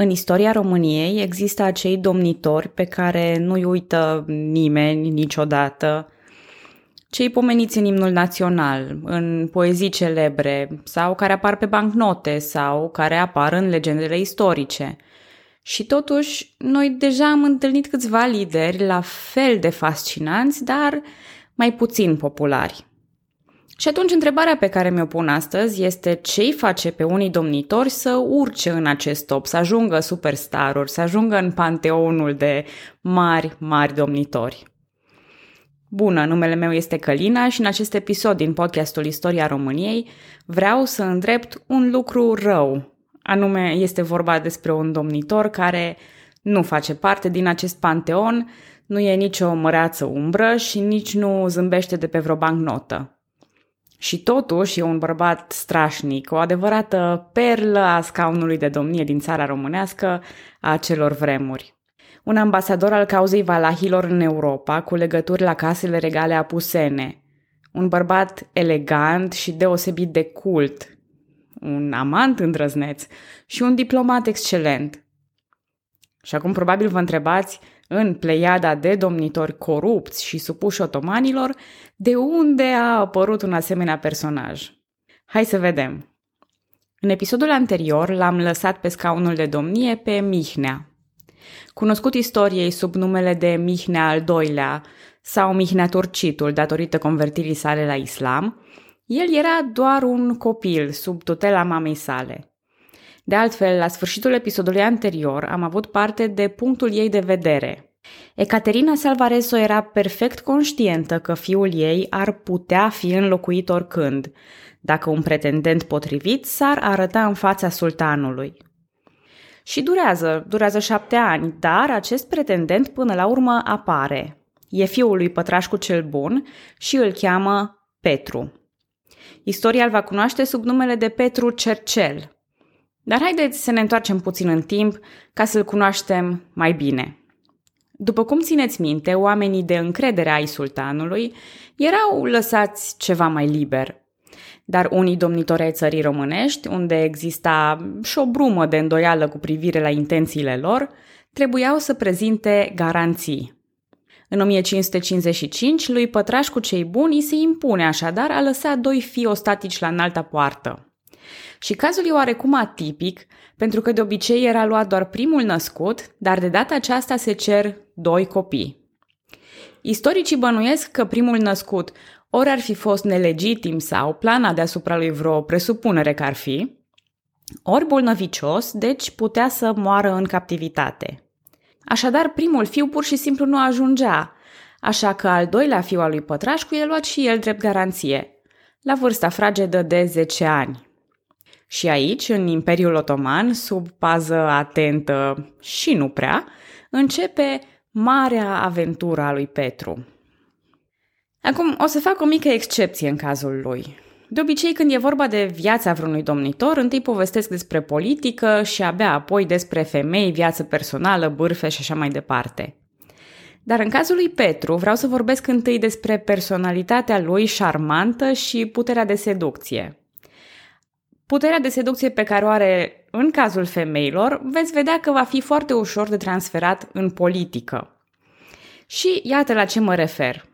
În istoria României există acei domnitori pe care nu-i uită nimeni niciodată, cei pomeniți în imnul național, în poezii celebre, sau care apar pe bancnote, sau care apar în legendele istorice. Și totuși, noi deja am întâlnit câțiva lideri la fel de fascinanți, dar mai puțin populari. Și atunci întrebarea pe care mi-o pun astăzi este ce îi face pe unii domnitori să urce în acest top, să ajungă superstaruri, să ajungă în panteonul de mari, mari domnitori. Bună, numele meu este Călina și în acest episod din podcastul Istoria României vreau să îndrept un lucru rău. Anume, este vorba despre un domnitor care nu face parte din acest panteon, nu e nicio măreață umbră și nici nu zâmbește de pe vreo bancnotă. Și totuși e un bărbat strașnic, o adevărată perlă a scaunului de domnie din țara românească a celor vremuri. Un ambasador al cauzei valahilor în Europa, cu legături la casele regale apusene. Un bărbat elegant și deosebit de cult. Un amant îndrăzneț și un diplomat excelent. Și acum probabil vă întrebați, în pleiada de domnitori corupți și supuși otomanilor, de unde a apărut un asemenea personaj. Hai să vedem. În episodul anterior l-am lăsat pe scaunul de domnie pe Mihnea. Cunoscut istoriei sub numele de Mihnea al II-lea sau Mihnea Turcitul datorită convertirii sale la islam, el era doar un copil sub tutela mamei sale. De altfel, la sfârșitul episodului anterior am avut parte de punctul ei de vedere. Ecaterina Salvareso era perfect conștientă că fiul ei ar putea fi înlocuit oricând, dacă un pretendent potrivit s-ar arăta în fața sultanului. Și durează, durează șapte ani, dar acest pretendent până la urmă apare. E fiul lui Pătrașcu cel Bun și îl cheamă Petru. Istoria îl va cunoaște sub numele de Petru Cercel, dar haideți să ne întoarcem puțin în timp ca să-l cunoaștem mai bine. După cum țineți minte, oamenii de încredere ai sultanului erau lăsați ceva mai liber. Dar unii domnitori ai țării românești, unde exista și o brumă de îndoială cu privire la intențiile lor, trebuiau să prezinte garanții. În 1555, lui Pătrașcu cei buni se impune așadar a lăsa doi fii ostatici la înalta poartă. Și cazul e oarecum atipic, pentru că de obicei era luat doar primul născut, dar de data aceasta se cer doi copii. Istoricii bănuiesc că primul născut ori ar fi fost nelegitim sau plana deasupra lui vreo presupunere că ar fi, ori bolnăvicios, deci putea să moară în captivitate. Așadar, primul fiu pur și simplu nu ajungea, așa că al doilea fiu al lui Pătrașcu e luat și el drept garanție, la vârsta fragedă de 10 ani. Și aici, în Imperiul Otoman, sub pază atentă și nu prea, începe marea aventură a lui Petru. Acum, o să fac o mică excepție în cazul lui. De obicei, când e vorba de viața vreunui domnitor, întâi povestesc despre politică și abia apoi despre femei, viață personală, bârfe și așa mai departe. Dar în cazul lui Petru vreau să vorbesc întâi despre personalitatea lui șarmantă și puterea de seducție. Puterea de seducție pe care o are în cazul femeilor, veți vedea că va fi foarte ușor de transferat în politică. Și iată la ce mă refer.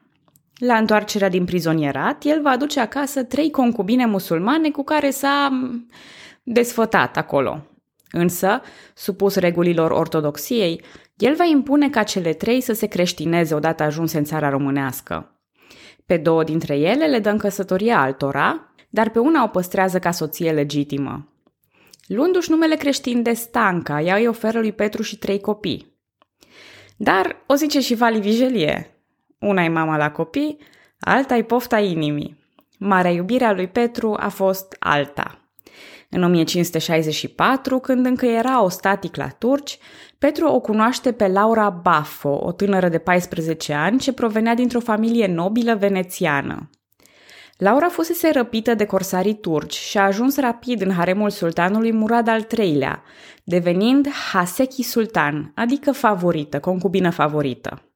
La întoarcerea din prizonierat, el va aduce acasă trei concubine musulmane cu care s-a desfătat acolo. Însă, supus regulilor ortodoxiei, el va impune ca cele trei să se creștineze odată ajunse în țara românească. Pe două dintre ele le dă în căsătorie altora, dar pe una o păstrează ca soție legitimă. Luându-și numele creștin de Stanca, ea îi oferă lui Petru și trei copii. Dar o zice și Vali Vigelie. Una e mama la copii, alta e pofta inimii. Marea iubire a lui Petru a fost alta. În 1564, când încă era ostatic la turci, Petru o cunoaște pe Laura Baffo, o tânără de 14 ani ce provenea dintr-o familie nobilă venețiană. Laura fusese răpită de corsarii turci și a ajuns rapid în haremul sultanului Murad al III-lea, devenind Haseki Sultan, adică favorită, concubină favorită.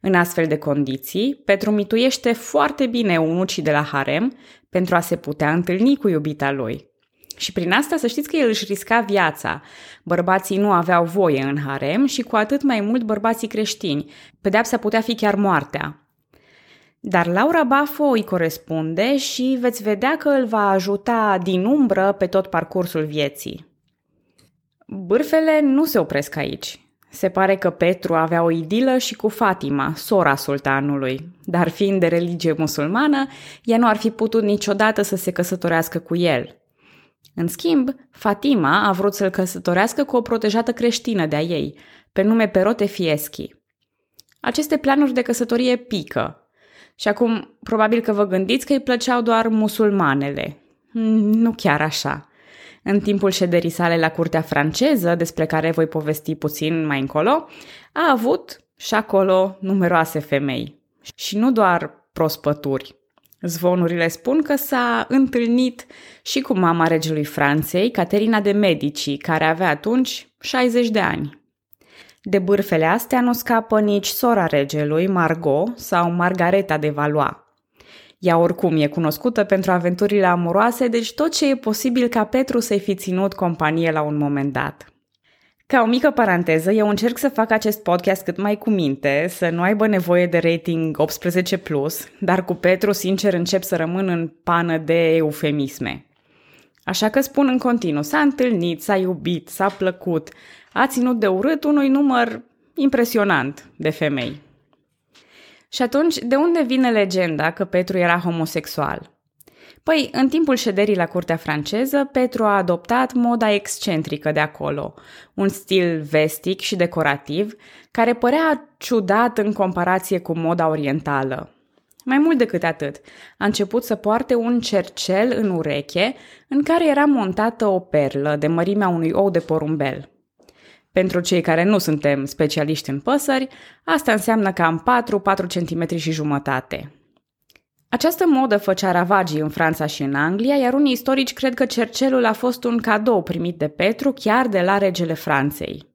În astfel de condiții, Petru mituiește foarte bine eunucii de la harem pentru a se putea întâlni cu iubita lui. Și prin asta să știți că el își risca viața. Bărbații nu aveau voie în harem și cu atât mai mult bărbații creștini. Pedeapsa putea fi chiar moartea. Dar Laura Bafo îi corespunde și veți vedea că îl va ajuta din umbră pe tot parcursul vieții. Bârfele nu se opresc aici. Se pare că Petru avea o idilă și cu Fatima, sora sultanului, dar fiind de religie musulmană, ea nu ar fi putut niciodată să se căsătorească cu el. În schimb, Fatima a vrut să-l căsătorească cu o protejată creștină de-a ei, pe nume Perote Fieschi. Aceste planuri de căsătorie pică. Și acum, probabil că vă gândiți că îi plăceau doar musulmanele. Nu chiar așa. În timpul șederii sale la curtea franceză, despre care voi povesti puțin mai încolo, a avut și acolo numeroase femei. Și nu doar prospături. Zvonurile spun că s-a întâlnit și cu mama regelui Franței, Caterina de Medici, care avea atunci 60 de ani. De bârfele astea nu scapă nici sora regelui, Margot sau Margareta de Valois. Ea oricum e cunoscută pentru aventurile amoroase, deci tot ce e posibil ca Petru să-i fi ținut companie la un moment dat. Ca o mică paranteză, eu încerc să fac acest podcast cât mai cu minte, să nu aibă nevoie de rating 18+, plus, dar cu Petru, sincer, încep să rămân în pană de eufemisme. Așa că spun în continuu, s-a întâlnit, s-a iubit, s-a plăcut, a ținut de urât unui număr impresionant de femei. Și atunci, de unde vine legenda că Petru era homosexual? Păi, în timpul șederii la curtea franceză, Petru a adoptat moda excentrică de acolo, un stil vestic și decorativ, care părea ciudat în comparație cu moda orientală. Mai mult decât atât, a început să poarte un cercel în ureche în care era montată o perlă de mărimea unui ou de porumbel. Pentru cei care nu suntem specialiști în păsări, asta înseamnă cam 4-4 cm și jumătate. Această modă făcea ravagii în Franța și în Anglia, iar unii istorici cred că cercelul a fost un cadou primit de Petru chiar de la regele Franței.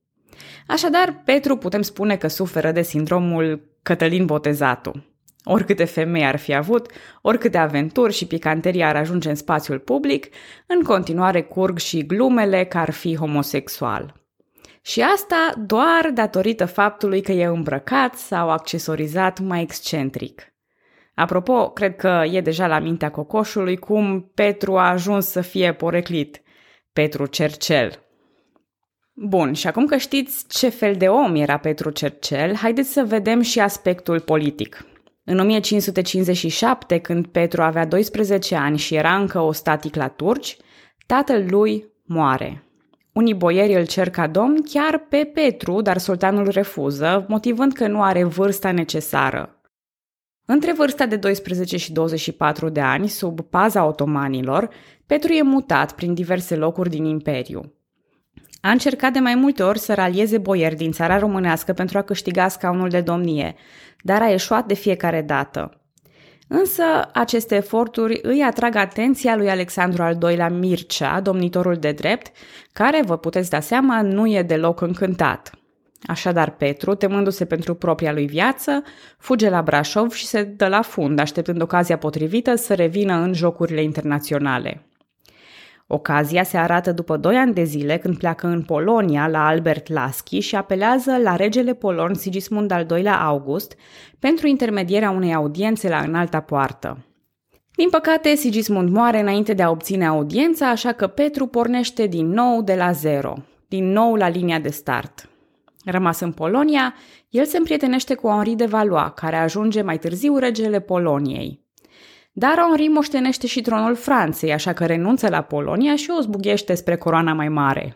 Așadar, Petru putem spune că suferă de sindromul Cătălin Botezatu. Oricâte femei ar fi avut, oricâte aventuri și picanterii ar ajunge în spațiul public, în continuare curg și glumele că ar fi homosexual. Și asta doar datorită faptului că e îmbrăcat sau accesorizat mai excentric. Apropo, cred că e deja la mintea cocoșului cum Petru a ajuns să fie poreclit. Petru Cercel. Bun, și acum că știți ce fel de om era Petru Cercel, haideți să vedem și aspectul politic. În 1557, când Petru avea 12 ani și era încă o static la turci, tatăl lui moare. Unii boieri îl cer ca domn chiar pe Petru, dar sultanul refuză, motivând că nu are vârsta necesară. Între vârsta de 12 și 24 de ani, sub paza otomanilor, Petru e mutat prin diverse locuri din imperiu. A încercat de mai multe ori să ralieze boieri din țara românească pentru a câștiga scaunul de domnie, dar a eșuat de fiecare dată. Însă aceste eforturi îi atrag atenția lui Alexandru al II-lea Mircea, domnitorul de drept, care, vă puteți da seama, nu e deloc încântat – Așadar, Petru, temându-se pentru propria lui viață, fuge la Brașov și se dă la fund, așteptând ocazia potrivită să revină în jocurile internaționale. Ocazia se arată după doi ani de zile când pleacă în Polonia la Albert Laschi și apelează la regele polon Sigismund al II-lea August pentru intermedierea unei audiențe la înalta poartă. Din păcate, Sigismund moare înainte de a obține audiența, așa că Petru pornește din nou de la zero, din nou la linia de start – Rămas în Polonia, el se împrietenește cu Henri de Valois, care ajunge mai târziu regele Poloniei. Dar Henri moștenește și tronul Franței, așa că renunță la Polonia și o zbughește spre coroana mai mare.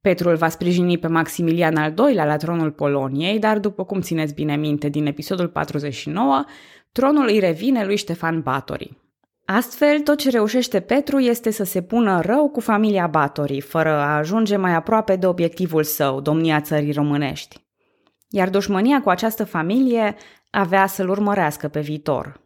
Petru îl va sprijini pe Maximilian al II-lea la tronul Poloniei, dar după cum țineți bine minte din episodul 49, tronul îi revine lui Ștefan Batori. Astfel, tot ce reușește Petru este să se pună rău cu familia Batorii, fără a ajunge mai aproape de obiectivul său, domnia țării românești. Iar dușmânia cu această familie avea să-l urmărească pe viitor.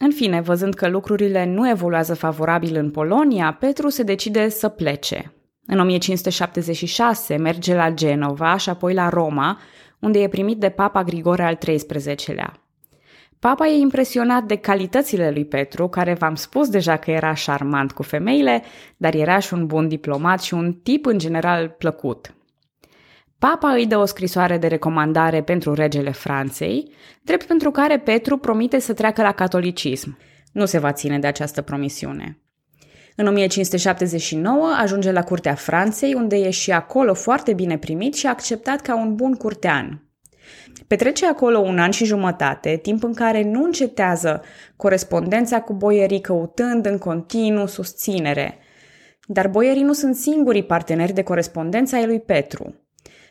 În fine, văzând că lucrurile nu evoluează favorabil în Polonia, Petru se decide să plece. În 1576 merge la Genova și apoi la Roma, unde e primit de papa Grigore al XIII-lea. Papa e impresionat de calitățile lui Petru, care v-am spus deja că era șarmant cu femeile, dar era și un bun diplomat și un tip în general plăcut. Papa îi dă o scrisoare de recomandare pentru regele Franței, drept pentru care Petru promite să treacă la catolicism. Nu se va ține de această promisiune. În 1579 ajunge la curtea Franței, unde e și acolo foarte bine primit și acceptat ca un bun curtean. Petrece acolo un an și jumătate, timp în care nu încetează corespondența cu boierii căutând în continuu susținere. Dar boierii nu sunt singurii parteneri de corespondență ai lui Petru.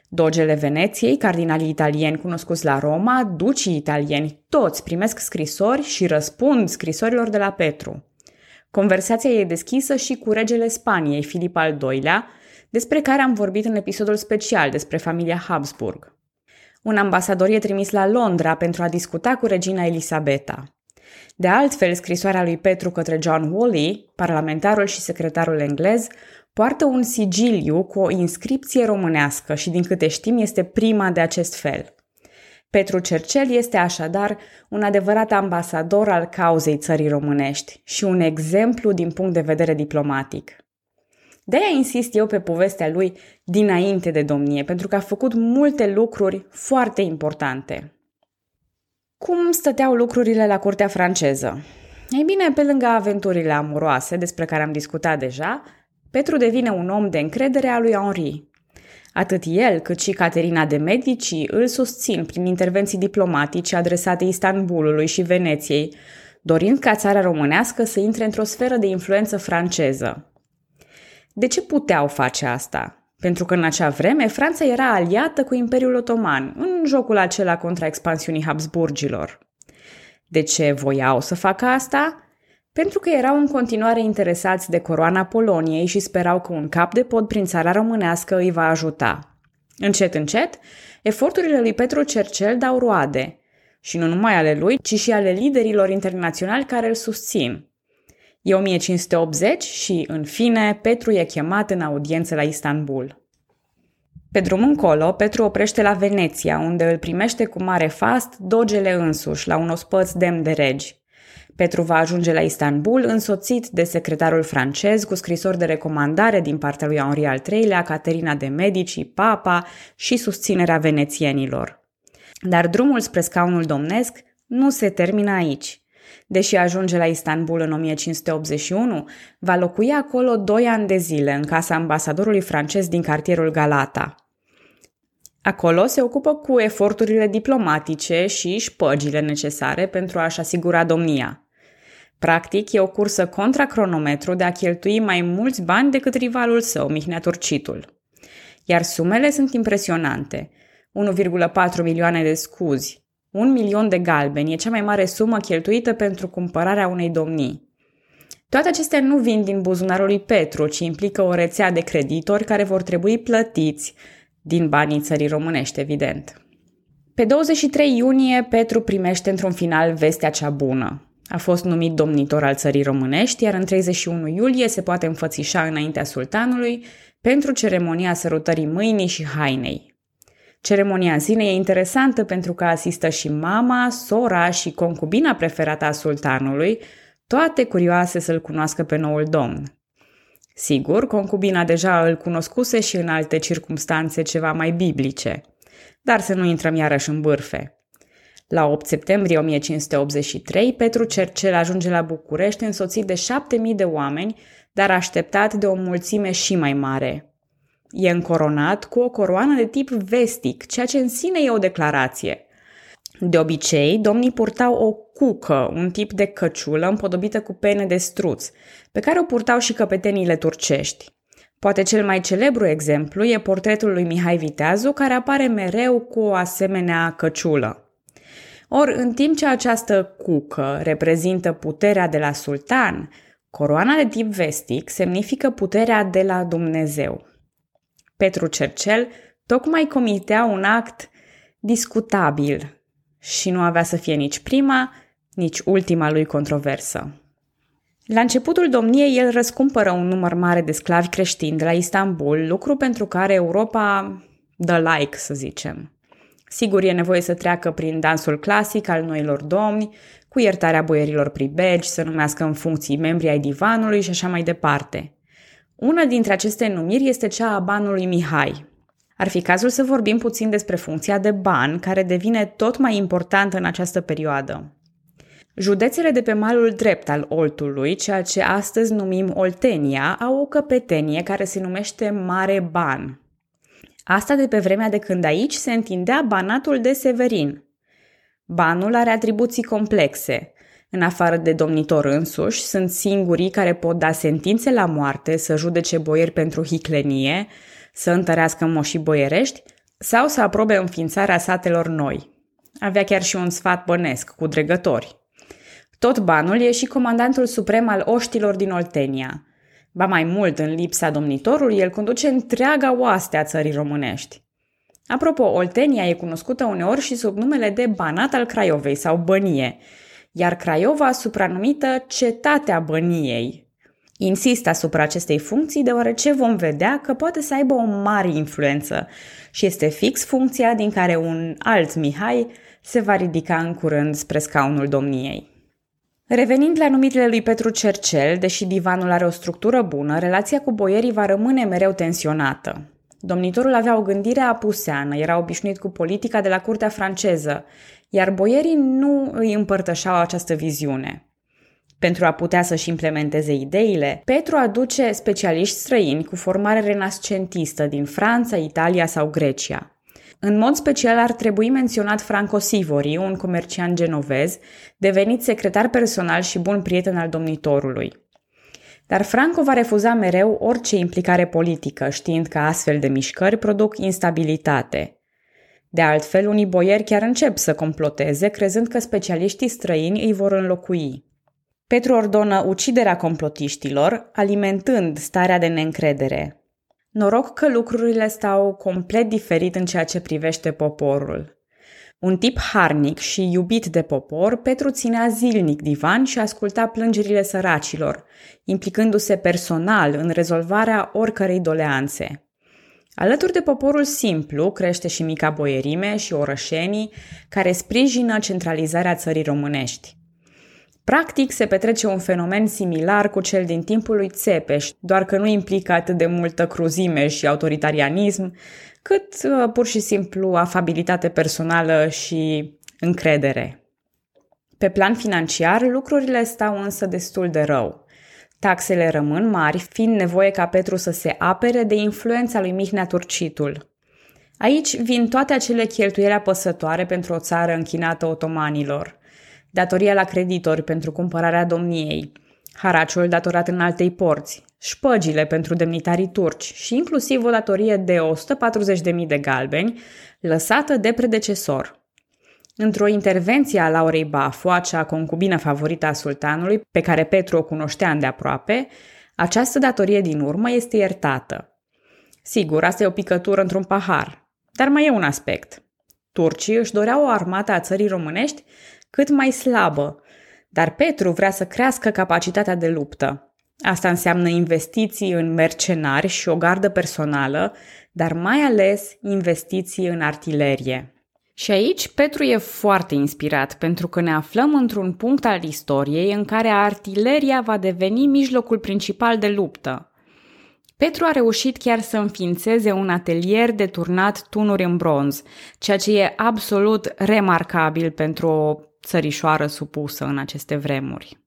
Dogele Veneției, cardinalii italieni cunoscuți la Roma, ducii italieni, toți primesc scrisori și răspund scrisorilor de la Petru. Conversația e deschisă și cu regele Spaniei, Filip al II-lea, despre care am vorbit în episodul special despre familia Habsburg. Un ambasador e trimis la Londra pentru a discuta cu regina Elisabeta. De altfel, scrisoarea lui Petru către John Woolley, parlamentarul și secretarul englez, poartă un sigiliu cu o inscripție românească și, din câte știm, este prima de acest fel. Petru Cercel este așadar un adevărat ambasador al cauzei țării românești și un exemplu din punct de vedere diplomatic. De-aia insist eu pe povestea lui dinainte de domnie, pentru că a făcut multe lucruri foarte importante. Cum stăteau lucrurile la curtea franceză? Ei bine, pe lângă aventurile amuroase despre care am discutat deja, Petru devine un om de încredere a lui Henri. Atât el cât și Caterina de Medici îl susțin prin intervenții diplomatice adresate Istanbulului și Veneției, dorind ca țara românească să intre într-o sferă de influență franceză. De ce puteau face asta? Pentru că în acea vreme Franța era aliată cu Imperiul Otoman, în jocul acela contra expansiunii Habsburgilor. De ce voiau să facă asta? Pentru că erau în continuare interesați de coroana Poloniei și sperau că un cap de pod prin țara românească îi va ajuta. Încet, încet, eforturile lui Petru Cercel dau roade, și nu numai ale lui, ci și ale liderilor internaționali care îl susțin. E 1580 și, în fine, Petru e chemat în audiență la Istanbul. Pe drum încolo, Petru oprește la Veneția, unde îl primește cu mare fast dogele însuși, la un ospăț demn de regi. Petru va ajunge la Istanbul însoțit de secretarul francez cu scrisori de recomandare din partea lui Henri al III-lea, Caterina de Medici, papa și susținerea venețienilor. Dar drumul spre scaunul domnesc nu se termină aici. Deși ajunge la Istanbul în 1581, va locui acolo doi ani de zile în casa ambasadorului francez din cartierul Galata. Acolo se ocupă cu eforturile diplomatice și șpăgile necesare pentru a-și asigura domnia. Practic, e o cursă contra cronometru de a cheltui mai mulți bani decât rivalul său, Mihnea Turcitul. Iar sumele sunt impresionante. 1,4 milioane de scuzi, un milion de galbeni e cea mai mare sumă cheltuită pentru cumpărarea unei domnii. Toate acestea nu vin din buzunarul lui Petru, ci implică o rețea de creditori care vor trebui plătiți din banii țării românești, evident. Pe 23 iunie, Petru primește într-un final vestea cea bună. A fost numit domnitor al țării românești, iar în 31 iulie se poate înfățișa înaintea sultanului pentru ceremonia sărutării mâinii și hainei. Ceremonia în sine e interesantă pentru că asistă și mama, sora și concubina preferată a sultanului, toate curioase să-l cunoască pe noul domn. Sigur, concubina deja îl cunoscuse și în alte circumstanțe ceva mai biblice, dar să nu intrăm iarăși în bârfe. La 8 septembrie 1583, Petru Cercel ajunge la București însoțit de 7000 de oameni, dar așteptat de o mulțime și mai mare. E încoronat cu o coroană de tip vestic, ceea ce în sine e o declarație. De obicei, domnii purtau o cucă, un tip de căciulă împodobită cu pene de struț, pe care o purtau și căpetenile turcești. Poate cel mai celebru exemplu e portretul lui Mihai Viteazu, care apare mereu cu o asemenea căciulă. Ori, în timp ce această cucă reprezintă puterea de la sultan, coroana de tip vestic semnifică puterea de la Dumnezeu. Petru Cercel tocmai comitea un act discutabil și nu avea să fie nici prima, nici ultima lui controversă. La începutul domniei, el răscumpără un număr mare de sclavi creștini de la Istanbul, lucru pentru care Europa dă like, să zicem. Sigur, e nevoie să treacă prin dansul clasic al noilor domni, cu iertarea boierilor pribegi, să numească în funcții membri ai divanului și așa mai departe. Una dintre aceste numiri este cea a banului Mihai. Ar fi cazul să vorbim puțin despre funcția de ban, care devine tot mai importantă în această perioadă. Județele de pe malul drept al Oltului, ceea ce astăzi numim Oltenia, au o căpetenie care se numește Mare Ban. Asta de pe vremea de când aici se întindea banatul de Severin. Banul are atribuții complexe. În afară de domnitor însuși, sunt singurii care pot da sentințe la moarte, să judece boieri pentru hiclenie, să întărească moșii boierești sau să aprobe înființarea satelor noi. Avea chiar și un sfat bănesc cu dregători. Tot banul e și comandantul suprem al oștilor din Oltenia. Ba mai mult, în lipsa domnitorului, el conduce întreaga oaste a țării românești. Apropo, Oltenia e cunoscută uneori și sub numele de Banat al Craiovei sau Bănie, iar Craiova supranumită Cetatea Băniei. Insist asupra acestei funcții deoarece vom vedea că poate să aibă o mare influență și este fix funcția din care un alt Mihai se va ridica în curând spre scaunul domniei. Revenind la numirile lui Petru Cercel, deși divanul are o structură bună, relația cu boierii va rămâne mereu tensionată. Domnitorul avea o gândire apuseană, era obișnuit cu politica de la curtea franceză, iar boierii nu îi împărtășeau această viziune. Pentru a putea să-și implementeze ideile, Petru aduce specialiști străini cu formare renascentistă din Franța, Italia sau Grecia. În mod special ar trebui menționat Franco Sivori, un comerciant genovez, devenit secretar personal și bun prieten al domnitorului. Dar Franco va refuza mereu orice implicare politică, știind că astfel de mișcări produc instabilitate. De altfel, unii boieri chiar încep să comploteze, crezând că specialiștii străini îi vor înlocui. Petru ordonă uciderea complotiștilor, alimentând starea de neîncredere. Noroc că lucrurile stau complet diferit în ceea ce privește poporul. Un tip harnic și iubit de popor, Petru ținea zilnic divan și asculta plângerile săracilor, implicându-se personal în rezolvarea oricărei doleanțe. Alături de poporul simplu crește și mica boierime și orășenii care sprijină centralizarea țării românești. Practic se petrece un fenomen similar cu cel din timpul lui Țepeș, doar că nu implică atât de multă cruzime și autoritarianism, cât uh, pur și simplu afabilitate personală și încredere. Pe plan financiar, lucrurile stau însă destul de rău. Taxele rămân mari, fiind nevoie ca Petru să se apere de influența lui Mihnea Turcitul. Aici vin toate acele cheltuieli apăsătoare pentru o țară închinată otomanilor. Datoria la creditori pentru cumpărarea domniei, haraciul datorat în altei porți, șpăgile pentru demnitarii turci și inclusiv o datorie de 140.000 de galbeni lăsată de predecesor. Într-o intervenție a Laurei Bafu, acea concubină favorită a sultanului, pe care Petru o cunoștea îndeaproape, această datorie din urmă este iertată. Sigur, asta e o picătură într-un pahar, dar mai e un aspect. Turcii își doreau o armată a țării românești cât mai slabă, dar Petru vrea să crească capacitatea de luptă. Asta înseamnă investiții în mercenari și o gardă personală, dar mai ales investiții în artilerie. Și aici Petru e foarte inspirat pentru că ne aflăm într-un punct al istoriei în care artileria va deveni mijlocul principal de luptă. Petru a reușit chiar să înființeze un atelier de turnat tunuri în bronz, ceea ce e absolut remarcabil pentru o țărișoară supusă în aceste vremuri.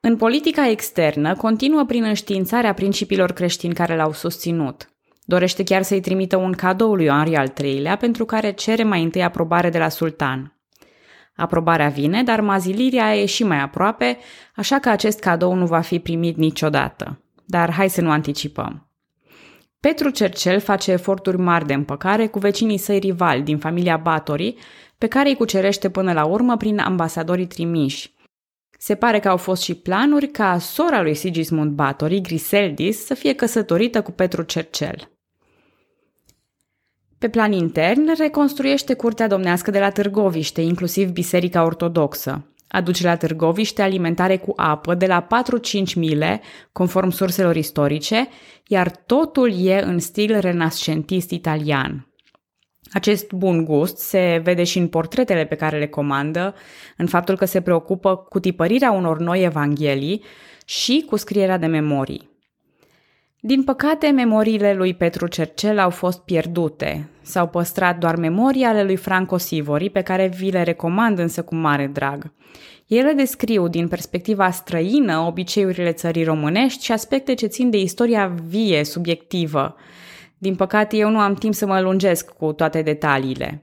În politica externă, continuă prin înștiințarea principiilor creștini care l-au susținut. Dorește chiar să-i trimită un cadou lui Henri al III-lea, pentru care cere mai întâi aprobare de la sultan. Aprobarea vine, dar maziliria e și mai aproape, așa că acest cadou nu va fi primit niciodată. Dar hai să nu anticipăm. Petru Cercel face eforturi mari de împăcare cu vecinii săi rivali din familia Batori, pe care îi cucerește până la urmă prin ambasadorii trimiși, se pare că au fost și planuri ca sora lui Sigismund Bathory, Griseldis, să fie căsătorită cu Petru Cercel. Pe plan intern, reconstruiește curtea domnească de la Târgoviște, inclusiv Biserica Ortodoxă. Aduce la Târgoviște alimentare cu apă de la 4-5 mile, conform surselor istorice, iar totul e în stil renascentist italian. Acest bun gust se vede și în portretele pe care le comandă, în faptul că se preocupă cu tipărirea unor noi evanghelii și cu scrierea de memorii. Din păcate, memoriile lui Petru Cercel au fost pierdute. S-au păstrat doar memorii ale lui Franco Sivori, pe care vi le recomand însă cu mare drag. Ele descriu din perspectiva străină obiceiurile țării românești și aspecte ce țin de istoria vie, subiectivă. Din păcate, eu nu am timp să mă lungesc cu toate detaliile.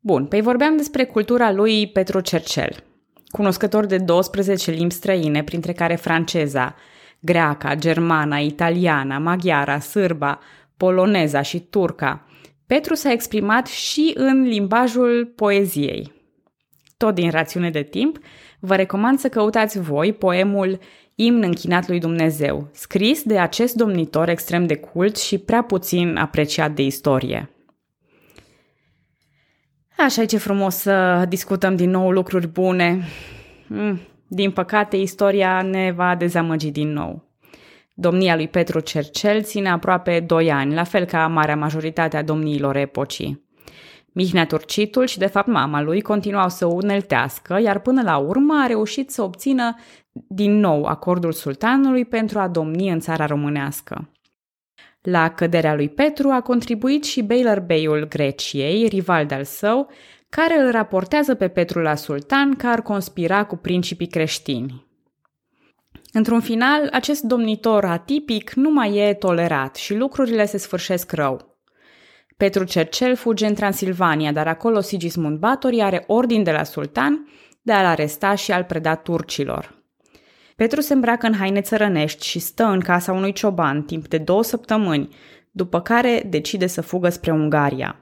Bun, păi vorbeam despre cultura lui Petru Cercel, cunoscător de 12 limbi străine, printre care franceza, greaca, germana, italiana, maghiara, sârba, poloneza și turca. Petru s-a exprimat și în limbajul poeziei. Tot din rațiune de timp, vă recomand să căutați voi poemul Imn închinat lui Dumnezeu, scris de acest domnitor extrem de cult și prea puțin apreciat de istorie. Așa e ce frumos să discutăm din nou lucruri bune. Mm, din păcate, istoria ne va dezamăgi din nou. Domnia lui Petru Cercel ține aproape doi ani, la fel ca marea majoritate a domniilor epocii. Mihnea Turcitul și, de fapt, mama lui continuau să o uneltească, iar până la urmă a reușit să obțină din nou acordul sultanului pentru a domni în țara românească. La căderea lui Petru a contribuit și Beyler Beyul Greciei, rival de-al său, care îl raportează pe Petru la sultan că ar conspira cu principii creștini. Într-un final, acest domnitor atipic nu mai e tolerat și lucrurile se sfârșesc rău. Petru Cercel fuge în Transilvania, dar acolo Sigismund Batory are ordin de la sultan de a-l aresta și a-l preda turcilor. Petru se îmbracă în haine țărănești și stă în casa unui cioban timp de două săptămâni, după care decide să fugă spre Ungaria.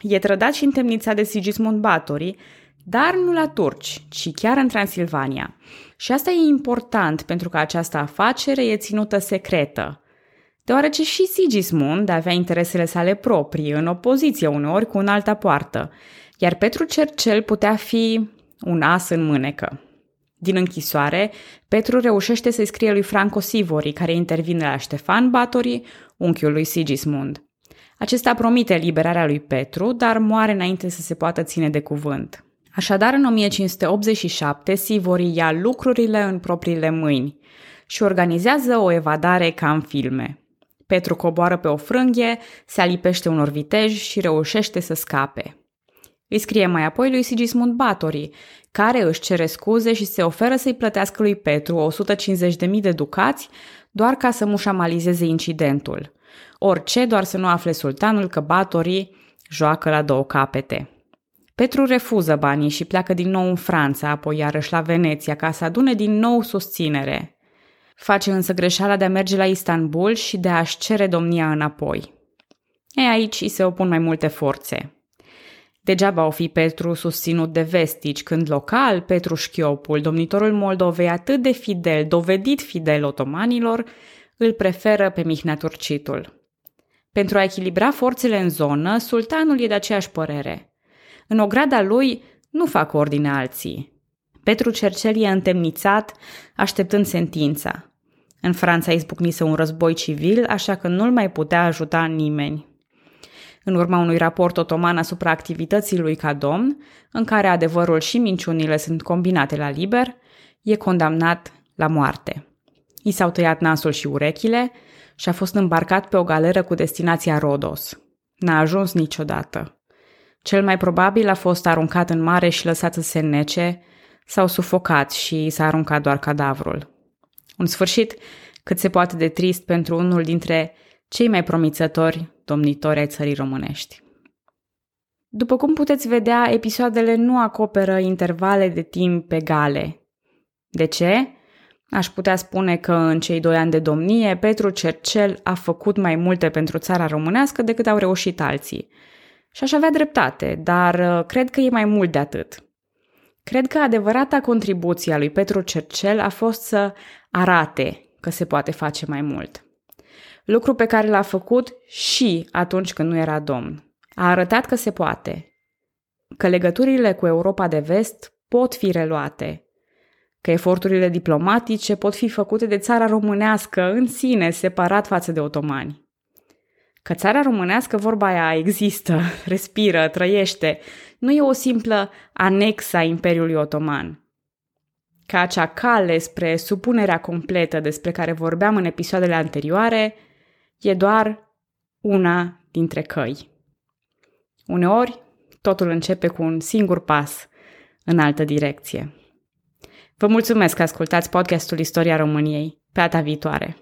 E trădat și întemnițat de Sigismund Batory, dar nu la turci, ci chiar în Transilvania. Și asta e important pentru că această afacere e ținută secretă, deoarece și Sigismund avea interesele sale proprii, în opoziție uneori cu un alta poartă, iar Petru Cercel putea fi un as în mânecă. Din închisoare, Petru reușește să-i scrie lui Franco Sivori, care intervine la Ștefan Batori, unchiul lui Sigismund. Acesta promite liberarea lui Petru, dar moare înainte să se poată ține de cuvânt. Așadar, în 1587, Sivori ia lucrurile în propriile mâini și organizează o evadare ca în filme. Petru coboară pe o frânghie, se alipește unor viteji și reușește să scape. Îi scrie mai apoi lui Sigismund Batory, care își cere scuze și se oferă să-i plătească lui Petru 150.000 de ducați doar ca să mușamalizeze incidentul. Orice, doar să nu afle sultanul că Batory joacă la două capete. Petru refuză banii și pleacă din nou în Franța, apoi iarăși la Veneția, ca să adune din nou susținere. Face însă greșeala de a merge la Istanbul și de a-și cere domnia înapoi. E aici îi se opun mai multe forțe. Degeaba o fi Petru susținut de vestici, când local Petru Șchiopul, domnitorul Moldovei atât de fidel, dovedit fidel otomanilor, îl preferă pe Mihnea Turcitul. Pentru a echilibra forțele în zonă, sultanul e de aceeași părere. În ograda lui nu fac ordine alții. Petru Cercel e întemnițat, așteptând sentința. În Franța izbucnise un război civil, așa că nu-l mai putea ajuta nimeni în urma unui raport otoman asupra activității lui ca domn, în care adevărul și minciunile sunt combinate la liber, e condamnat la moarte. I s-au tăiat nasul și urechile și a fost îmbarcat pe o galeră cu destinația Rodos. N-a ajuns niciodată. Cel mai probabil a fost aruncat în mare și lăsat să se nece, sau sufocat și s-a aruncat doar cadavrul. Un sfârșit cât se poate de trist pentru unul dintre cei mai promițători domnitori ai țării românești. După cum puteți vedea, episoadele nu acoperă intervale de timp egale. De ce? Aș putea spune că în cei doi ani de domnie, Petru Cercel a făcut mai multe pentru țara românească decât au reușit alții. Și aș avea dreptate, dar uh, cred că e mai mult de atât. Cred că adevărata contribuție a lui Petru Cercel a fost să arate că se poate face mai mult lucru pe care l-a făcut și atunci când nu era domn. A arătat că se poate, că legăturile cu Europa de vest pot fi reluate, că eforturile diplomatice pot fi făcute de țara românească în sine, separat față de otomani. Că țara românească, vorba aia, există, respiră, trăiește, nu e o simplă anexă a Imperiului Otoman. Ca acea cale spre supunerea completă despre care vorbeam în episoadele anterioare, e doar una dintre căi. Uneori, totul începe cu un singur pas în altă direcție. Vă mulțumesc că ascultați podcastul Istoria României. Pe data viitoare!